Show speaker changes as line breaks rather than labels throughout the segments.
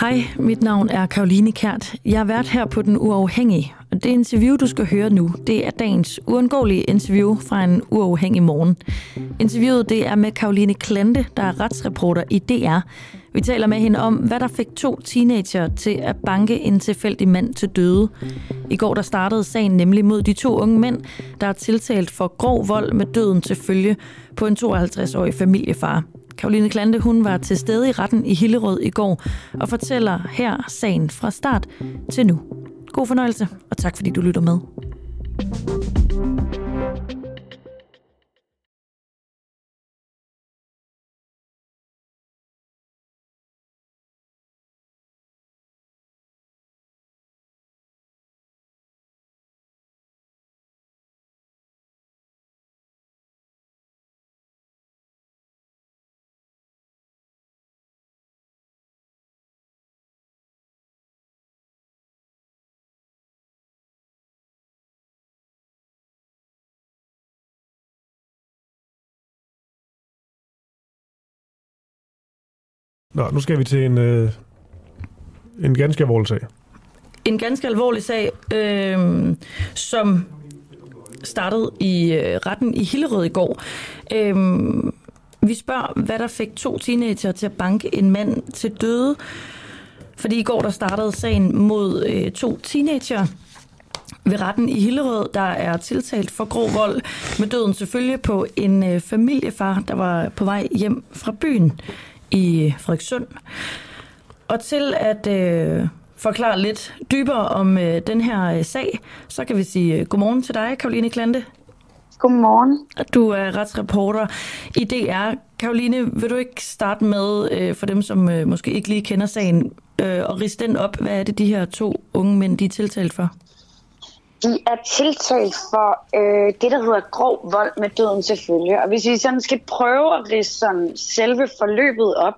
Hej, mit navn er Karoline Kært. Jeg er vært her på Den Uafhængige. Og det interview, du skal høre nu, det er dagens uundgåelige interview fra en uafhængig morgen. Interviewet det er med Karoline Klante, der er retsreporter i DR. Vi taler med hende om, hvad der fik to teenager til at banke en tilfældig mand til døde. I går der startede sagen nemlig mod de to unge mænd, der er tiltalt for grov vold med døden til følge på en 52-årig familiefar. Karoline Klante hun var til stede i retten i Hillerød i går og fortæller her sagen fra start til nu. God fornøjelse, og tak fordi du lytter med.
Nå, nu skal vi til en, øh, en ganske alvorlig sag.
En ganske alvorlig sag, øh, som startede i øh, retten i Hillerød i går. Øh, vi spørger, hvad der fik to teenager til at banke en mand til døde. Fordi i går der startede sagen mod øh, to teenager ved retten i Hillerød, der er tiltalt for grov vold med døden selvfølgelig på en øh, familiefar, der var på vej hjem fra byen i Frederikssund. Og til at øh, forklare lidt dybere om øh, den her øh, sag, så kan vi sige øh, godmorgen til dig, Karoline Klante.
Godmorgen.
Du er retsreporter i DR. Karoline, vil du ikke starte med, øh, for dem som øh, måske ikke lige kender sagen, øh, og riste den op? Hvad er det, de her to unge mænd, de er tiltalt for?
De er tiltalt for øh, det, der hedder grov vold med døden selvfølgelig. Og hvis vi sådan skal prøve at riste sådan selve forløbet op,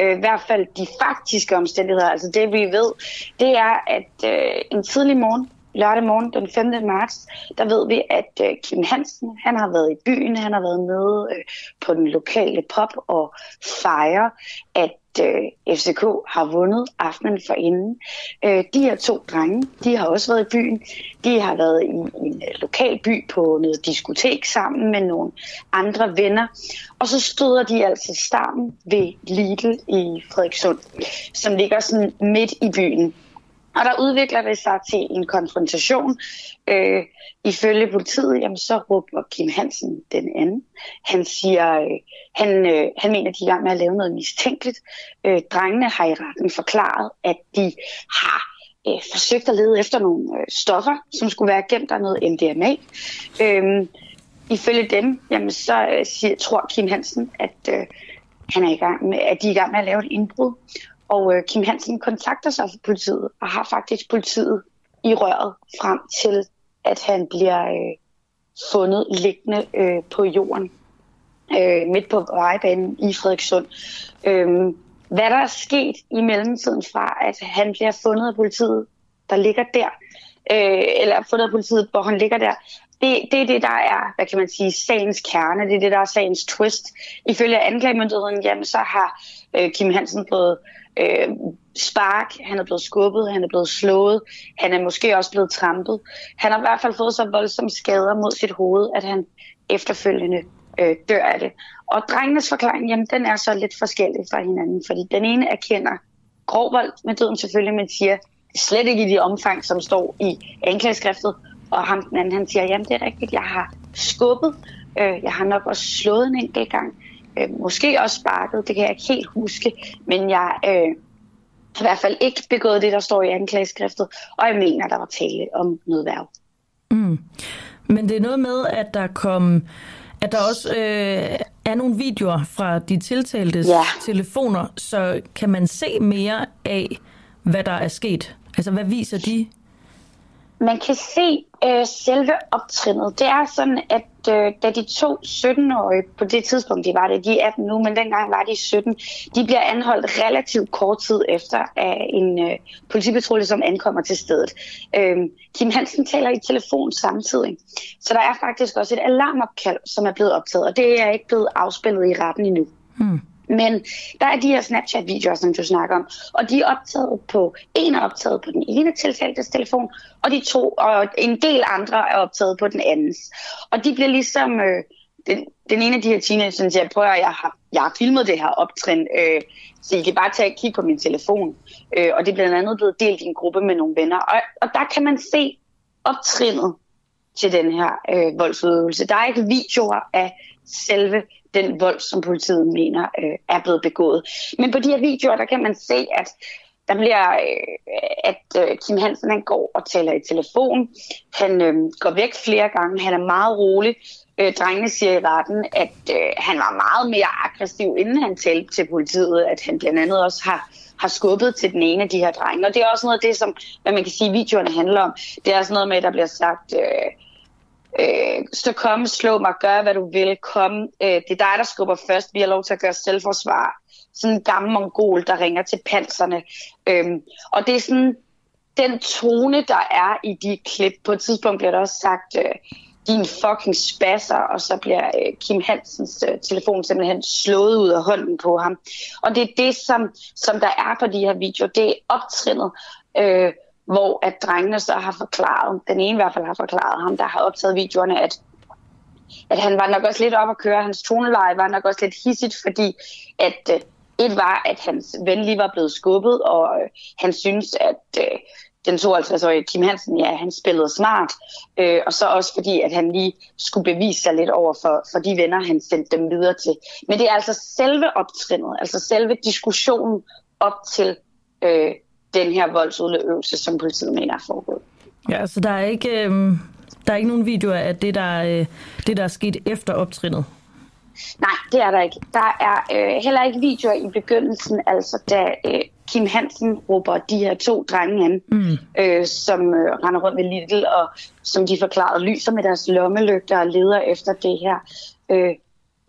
øh, i hvert fald de faktiske omstændigheder, altså det vi ved, det er, at øh, en tidlig morgen, lørdag morgen den 5. marts, der ved vi, at øh, Kim Hansen, han har været i byen, han har været nede øh, på den lokale pop og fejre, at øh, FCK har vundet aftenen for inden. Øh, de her to drenge, de har også været i byen. De har været i en øh, lokal by på noget diskotek sammen med nogle andre venner. Og så støder de altså sammen ved Lidl i Frederikssund, som ligger sådan midt i byen. Og der udvikler det sig til en konfrontation. Øh, ifølge politiet, jamen, så råber Kim Hansen den anden. Han siger, øh, han, øh, han mener, at de er i gang med at lave noget mistænkeligt. Øh, drengene har i retten forklaret, at de har øh, forsøgt at lede efter nogle øh, stoffer, som skulle være gemt der noget MDMA. Øh, ifølge dem, jamen, så øh, siger, tror Kim Hansen, at øh, han er i gang med, at de er i gang med at lave et indbrud. Og øh, Kim Hansen kontakter sig for politiet, og har faktisk politiet i røret frem til, at han bliver øh, fundet liggende øh, på jorden øh, midt på vejbanen i Frederikssund. Øh, hvad der er sket i mellemtiden fra, at han bliver fundet af politiet, der ligger der, øh, eller fundet af politiet, hvor han ligger der, det, det er det, der er, hvad kan man sige, sagens kerne, det er det, der er sagens twist. Ifølge anklagemyndigheden, jamen så har øh, Kim Hansen blevet øh, spark, han er blevet skubbet, han er blevet slået, han er måske også blevet trampet. Han har i hvert fald fået så voldsomme skader mod sit hoved, at han efterfølgende øh, dør af det. Og drengenes forklaring, jamen den er så lidt forskellig fra hinanden, fordi den ene erkender grov vold med døden selvfølgelig, men siger slet ikke i de omfang, som står i anklageskriftet, og ham den anden, han siger, jamen det er rigtigt, jeg har skubbet, øh, jeg har nok også slået en enkelt gang, øh, måske også sparket, det kan jeg ikke helt huske, men jeg øh, har i hvert fald ikke begået det, der står i anklageskriftet, og jeg mener, der var tale om noget værv.
Mm. Men det er noget med, at der kom at der også øh, er nogle videoer fra de tiltaltes ja. telefoner, så kan man se mere af, hvad der er sket. Altså, hvad viser de?
Man kan se øh, selve optrinnet, det er sådan, at øh, da de to 17-årige, på det tidspunkt de var det, de er 18 nu, men dengang var de 17, de bliver anholdt relativt kort tid efter af en øh, politipatrulje, som ankommer til stedet. Øh, Kim Hansen taler i telefon samtidig, så der er faktisk også et alarmopkald, som er blevet optaget, og det er ikke blevet afspillet i retten endnu. Hmm. Men der er de her Snapchat-videoer, som du snakker om, og de er optaget på, en er optaget på den ene tiltaltes telefon, og de to, og en del andre er optaget på den andens. Og de bliver ligesom, øh, den, den ene af de her teenager siger, prøv at jeg har, jeg har filmet det her optrin, øh, så I kan bare tage og kigge på min telefon. Øh, og det er blandt andet blevet delt i en gruppe med nogle venner. Og, og der kan man se optrinet til den her øh, voldsudøvelse. Der er ikke videoer af selve den vold, som politiet mener øh, er blevet begået. Men på de her videoer, der kan man se, at der bliver, øh, at øh, Kim Hansen han går og taler i telefon. Han øh, går væk flere gange. Han er meget rolig. Øh, drengene siger i retten, at øh, han var meget mere aggressiv, inden han talte til politiet. At han blandt andet også har har skubbet til den ene af de her drenge. Og det er også noget af det, som hvad man kan sige, videoerne handler om. Det er sådan noget med, at der bliver sagt, øh, Øh, så kom, slå mig, gør hvad du vil, kom. Øh, det er dig, der skubber først. Vi har lov til at gøre selvforsvar. Sådan en gammel mongol, der ringer til panserne. Øh, og det er sådan den tone, der er i de klip. På et tidspunkt bliver der også sagt, øh, din fucking spasser, og så bliver øh, Kim Hansens øh, telefon simpelthen slået ud af hånden på ham. Og det er det, som, som der er på de her videoer. Det er optrinnet. Øh, hvor at drengene så har forklaret, den ene i hvert fald har forklaret ham, der har optaget videoerne, at, at han var nok også lidt op at køre, hans toneleje var nok også lidt hissigt, fordi at øh, et var, at hans ven lige var blevet skubbet, og øh, han synes, at øh, den 52-årige Kim Hansen, ja, han spillede smart, øh, og så også fordi, at han lige skulle bevise sig lidt over for, for de venner, han sendte dem videre til. Men det er altså selve optrinnet, altså selve diskussionen op til øh, den her voldsudøvelse, som politiet mener er foregået.
Ja, så der er ikke, øh, der er ikke nogen videoer af det, der, øh, det, der er sket efter optrinnet?
Nej, det er der ikke. Der er øh, heller ikke videoer i begyndelsen, altså da øh, Kim Hansen råber de her to drenge an, mm. øh, som øh, render rundt med Little, og som de forklarede, lyser med deres lommelygter og leder efter det her øh,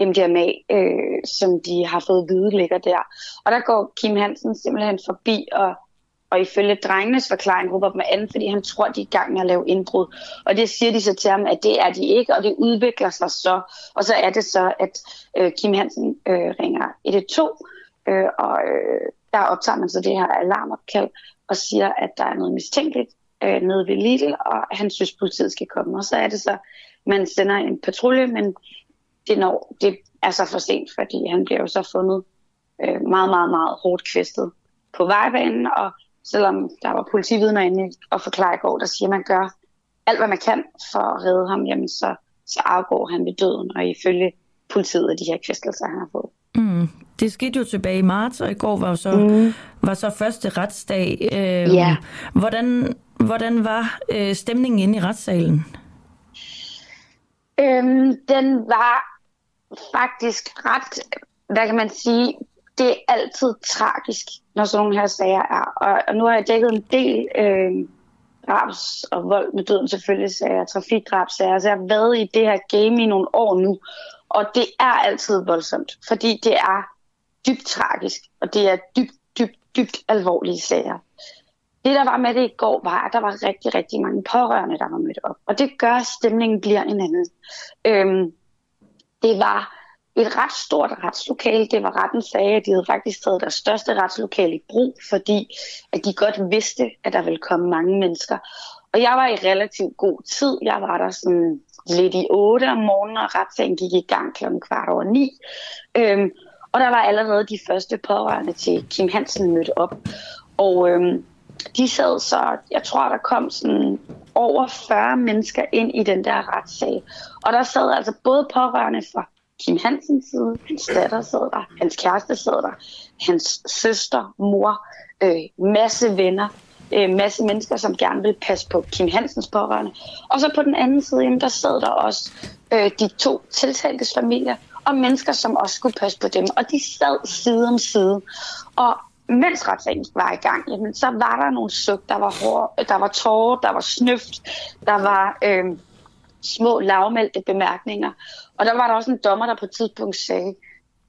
MDMA, øh, som de har fået vide ligger der. Og der går Kim Hansen simpelthen forbi og og ifølge drengenes forklaring råber dem an, fordi han tror, de er i gang med at lave indbrud. Og det siger de så til ham, at det er de ikke, og det udvikler sig så. Og så er det så, at øh, Kim Hansen øh, ringer 112, øh, og øh, der optager man så det her alarmopkald og siger, at der er noget mistænkeligt øh, nede ved Lidl, og han synes, politiet skal komme. Og så er det så, man sender en patrulje, men det, når, det er så for sent, fordi han bliver jo så fundet øh, meget, meget, meget hårdt kvæstet på vejbanen, og selvom der var politividner inde og forklare i går, der siger, at man gør alt, hvad man kan for at redde ham, jamen så, så afgår han ved døden, og ifølge politiet af de her kvæstelser, han har fået.
Mm. Det skete jo tilbage i marts, og i går var så, mm. var så første retsdag. Øh,
ja.
hvordan, hvordan var øh, stemningen inde i retssalen?
Øhm, den var faktisk ret, hvad kan man sige, det er altid tragisk, når sådan nogle her sager er. Og, og nu har jeg dækket en del øh, drabs og vold med døden selvfølgelig sager, trafikdrabsager, så jeg har været i det her game i nogle år nu. Og det er altid voldsomt, fordi det er dybt tragisk, og det er dybt, dybt, dybt alvorlige sager. Det, der var med det i går, var, at der var rigtig, rigtig mange pårørende, der var mødt op. Og det gør, at stemningen bliver en anden. Øhm, det var et ret stort retslokale. Det var retten sagde, at de havde faktisk taget deres største retslokale i brug, fordi at de godt vidste, at der ville komme mange mennesker. Og jeg var i relativt god tid. Jeg var der sådan lidt i 8 om morgenen, og retssagen gik i gang kl. kvart over 9. Øhm, og der var allerede de første pårørende til Kim Hansen mødt op. Og øhm, de sad så, jeg tror, der kom sådan over 40 mennesker ind i den der retssag. Og der sad altså både pårørende fra Kim Hansens side, hans datter sad der, hans kæreste sad der, hans søster, mor, øh, masse venner, øh, masse mennesker, som gerne vil passe på Kim Hansens pårørende. Og så på den anden side, jamen, der sad der også øh, de to tiltaltes familier, og mennesker, som også skulle passe på dem. Og de sad side om side. Og mens retssagen var i gang, jamen, så var der nogle suk, der var hår, der var tårer, der var snøft, der var øh, små lavmældte bemærkninger. Og der var der også en dommer, der på et tidspunkt sagde,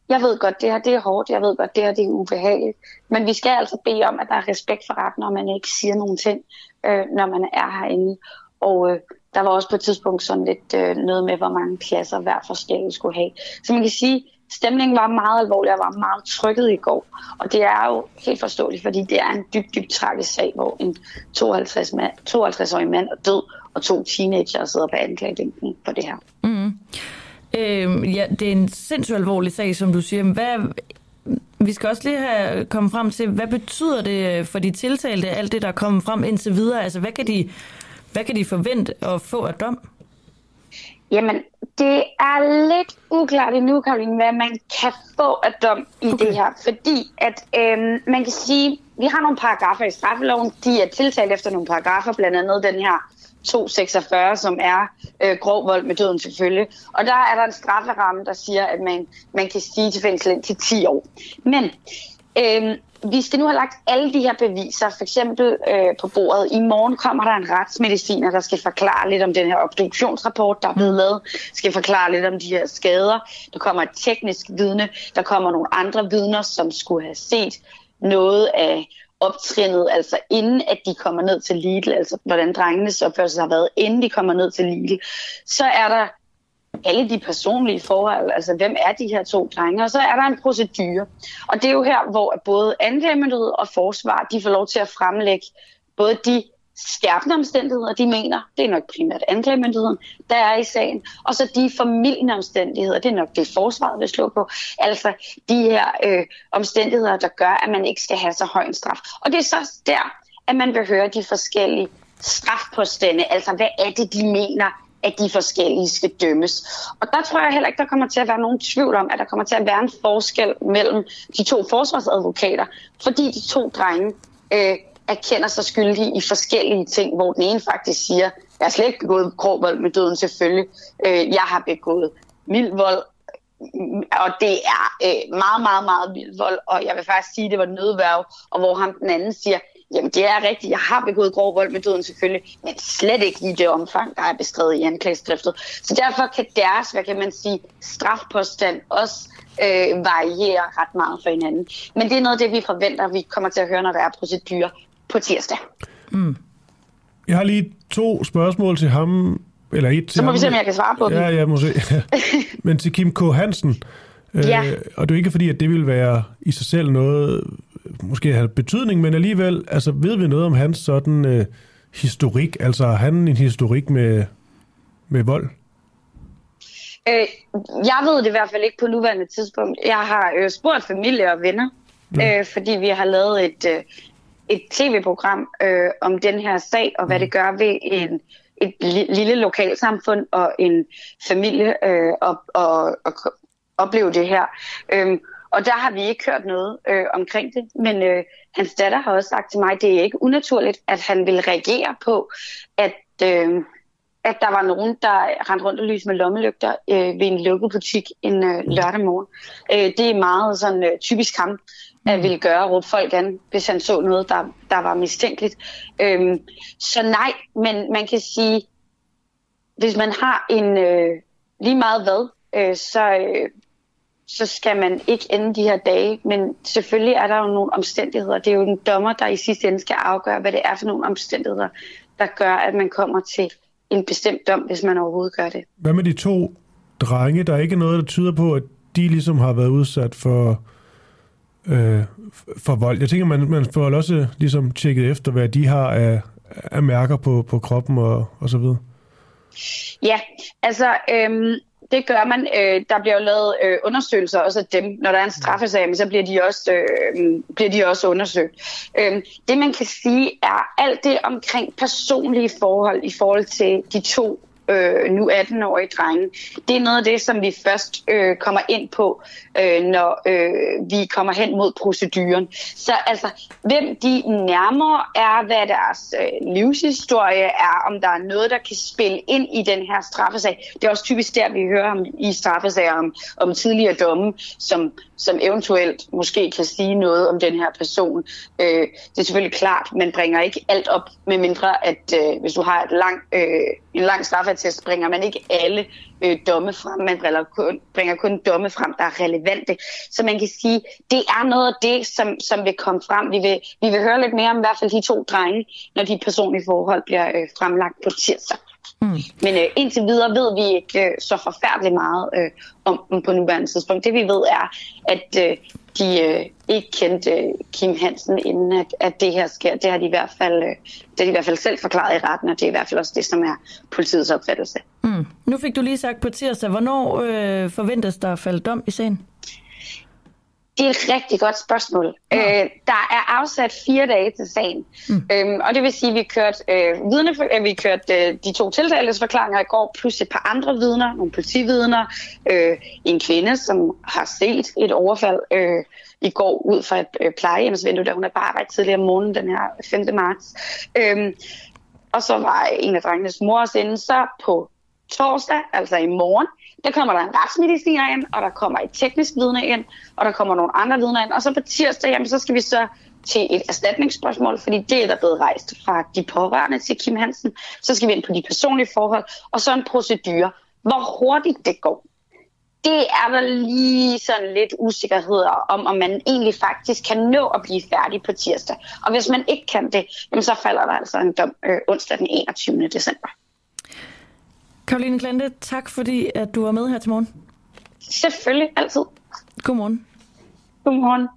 jeg ved godt, det her det er hårdt, jeg ved godt, det her det er ubehageligt, men vi skal altså bede om, at der er respekt for retten, når man ikke siger nogen ting, øh, når man er herinde. Og øh, der var også på et tidspunkt sådan lidt øh, noget med, hvor mange pladser hver forskellige skulle have. Så man kan sige, stemningen var meget alvorlig og var meget trykket i går. Og det er jo helt forståeligt, fordi det er en dybt, dybt tragisk sag, hvor en 52 mand, 52-årig mand er død, og to teenager sidder på anklagebænken på det her.
Mm. Øh, ja, det er en sindssygt alvorlig sag, som du siger. Hvad, vi skal også lige have kommet frem til, hvad betyder det for de tiltalte, alt det, der er kommet frem indtil videre? Altså, hvad kan de, hvad kan de forvente at få af dom?
Jamen, det er lidt uklart endnu, Karoline, hvad man kan få af dom i okay. det her. Fordi at øhm, man kan sige, vi har nogle paragrafer i straffeloven, de er tiltalt efter nogle paragrafer, blandt andet den her 246, som er øh, grov vold med døden til følge. Og der er der en strafferamme, der siger, at man, man kan stige til fængsel til 10 år. Men øh, vi skal nu have lagt alle de her beviser, for eksempel øh, på bordet. I morgen kommer der en retsmediciner, der skal forklare lidt om den her obduktionsrapport, der er blevet lavet, skal forklare lidt om de her skader. Der kommer et teknisk vidne, der kommer nogle andre vidner, som skulle have set noget af optrinnet, altså inden at de kommer ned til Lidl, altså hvordan drengenes opførsel har været, inden de kommer ned til Lidl, så er der alle de personlige forhold, altså hvem er de her to drenge, og så er der en procedure. Og det er jo her, hvor både anklagemyndighed og forsvar, de får lov til at fremlægge både de skærpende omstændigheder, de mener, det er nok primært anklagemyndigheden, der er i sagen, og så de formidlende omstændigheder, det er nok det forsvaret vil slå på, altså de her øh, omstændigheder, der gør, at man ikke skal have så høj en straf. Og det er så der, at man vil høre de forskellige strafpåstande, altså hvad er det, de mener, at de forskellige skal dømmes. Og der tror jeg heller ikke, der kommer til at være nogen tvivl om, at der kommer til at være en forskel mellem de to forsvarsadvokater, fordi de to drenge øh, erkender sig skyldige i forskellige ting, hvor den ene faktisk siger, jeg har slet ikke begået grov vold med døden selvfølgelig, øh, jeg har begået mild vold, mm, og det er øh, meget, meget, meget mild vold, og jeg vil faktisk sige, at det var nødværv, og hvor ham den anden siger, Jamen, det er rigtigt. Jeg har begået grov vold med døden selvfølgelig, men slet ikke i det omfang, der er beskrevet i anklageskriftet. Så derfor kan deres, hvad kan man sige, strafpåstand også øh, variere ret meget for hinanden. Men det er noget af det, vi forventer, vi kommer til at høre, når der er procedurer på tirsdag. Mm.
Jeg har lige to spørgsmål til ham, eller et til
Så må
ham.
vi se, om jeg kan svare på
ja, dem. Ja, må se. Men til Kim K. Hansen, ja. øh, og det er ikke fordi, at det vil være i sig selv noget, måske have betydning, men alligevel, altså ved vi noget om hans sådan øh, historik? Altså har han en historik med, med vold?
Øh, jeg ved det i hvert fald ikke på nuværende tidspunkt. Jeg har øh, spurgt familie og venner, ja. øh, fordi vi har lavet et, øh, et tv-program øh, om den her sag, og hvad mm. det gør ved en, et lille lokalsamfund og en familie øh, og, og, og opleve det her. Øh, og der har vi ikke hørt noget øh, omkring det, men øh, hans datter har også sagt til mig, at det er ikke unaturligt, at han vil reagere på, at, øh, at der var nogen, der rendte rundt og lyste med lommelygter øh, ved en lukket butik en øh, lørdag morgen. Øh, det er meget sådan øh, typisk ham, at ville gøre, råbe folk an, hvis han så noget, der, der var mistænkeligt. Øh, så nej, men man kan sige, hvis man har en øh, lige meget hvad, øh, så, øh, så skal man ikke ende de her dage. Men selvfølgelig er der jo nogle omstændigheder. Det er jo en dommer, der i sidste ende skal afgøre, hvad det er for nogle omstændigheder, der gør, at man kommer til en bestemt dom, hvis man overhovedet gør det.
Hvad med de to drenge? Der er ikke noget, der tyder på, at de ligesom har været udsat for, øh, for vold. Jeg tænker, man, man får også ligesom tjekket efter, hvad de har af, af mærker på, på kroppen og, og så videre.
Ja, altså øhm, det gør man. Øh, der bliver jo lavet øh, undersøgelser også af dem. Når der er en straffesag, så bliver de også, øh, bliver de også undersøgt. Øh, det man kan sige er alt det omkring personlige forhold i forhold til de to øh, nu 18-årige drenge. Det er noget af det, som vi først øh, kommer ind på, øh, når øh, vi kommer hen mod proceduren. Så altså, hvem de nærmere er, hvad deres øh, livshistorie er, om der er noget, der kan spille ind i den her straffesag. Det er også typisk der, vi hører om, i straffesager om, om tidligere domme, som som eventuelt måske kan sige noget om den her person. Øh, det er selvfølgelig klart, man bringer ikke alt op, med mindre at øh, hvis du har et lang, øh, en lang straffetest, bringer man ikke alle øh, domme frem. Man bringer kun, bringer kun domme frem, der er relevante. Så man kan sige, det er noget af det, som, som vil komme frem. Vi vil, vi vil høre lidt mere om i hvert fald de to drenge, når de personlige forhold bliver øh, fremlagt på tirsdag. Mm. Men øh, indtil videre ved vi ikke øh, så forfærdeligt meget øh, om dem på nuværende tidspunkt. Det vi ved er, at øh, de øh, ikke kendte øh, Kim Hansen, inden at, at det her sker. Det har de i hvert fald, øh, det har de i hvert fald selv forklaret i retten, og det er i hvert fald også det, som er politiets opfattelse.
Mm. Nu fik du lige sagt på tirsdag, hvornår øh, forventes der at falde dom i sagen?
Det er et rigtig godt spørgsmål. Ja. Øh, der er afsat fire dage til sagen. Mm. Øhm, og det vil sige, at vi kørte, øh, vidne, øh, vi kørte øh, de to tiltalesforklaringer i går, plus et par andre vidner, nogle politividner, øh, en kvinde, som har set et overfald øh, i går ud fra et øh, plejehjemsvindue, da hun er på arbejde tidligere om morgenen den her 5. marts. Øhm, og så var en af drengenes mor også inde. Så på torsdag, altså i morgen, der kommer der en retsmediciner ind, og der kommer et teknisk vidne ind, og der kommer nogle andre vidner ind. Og så på tirsdag, jamen, så skal vi så til et erstatningsspørgsmål, fordi det er der blevet rejst fra de pårørende til Kim Hansen. Så skal vi ind på de personlige forhold, og så en procedure. Hvor hurtigt det går, det er der lige sådan lidt usikkerheder om, om man egentlig faktisk kan nå at blive færdig på tirsdag. Og hvis man ikke kan det, jamen så falder der altså en dom øh, onsdag den 21. december.
Karoline Klante, tak fordi at du var med her til morgen.
Selvfølgelig, altid.
Godmorgen.
Godmorgen.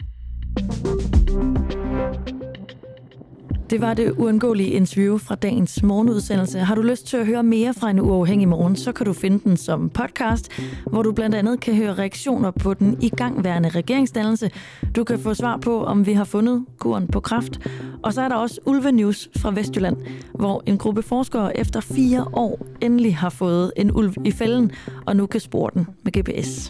Det var det uundgåelige interview fra dagens morgenudsendelse. Har du lyst til at høre mere fra en uafhængig morgen, så kan du finde den som podcast, hvor du blandt andet kan høre reaktioner på den igangværende regeringsdannelse. Du kan få svar på, om vi har fundet kuren på kraft. Og så er der også Ulve News fra Vestjylland, hvor en gruppe forskere efter fire år endelig har fået en ulv i fælden, og nu kan spore den med GPS.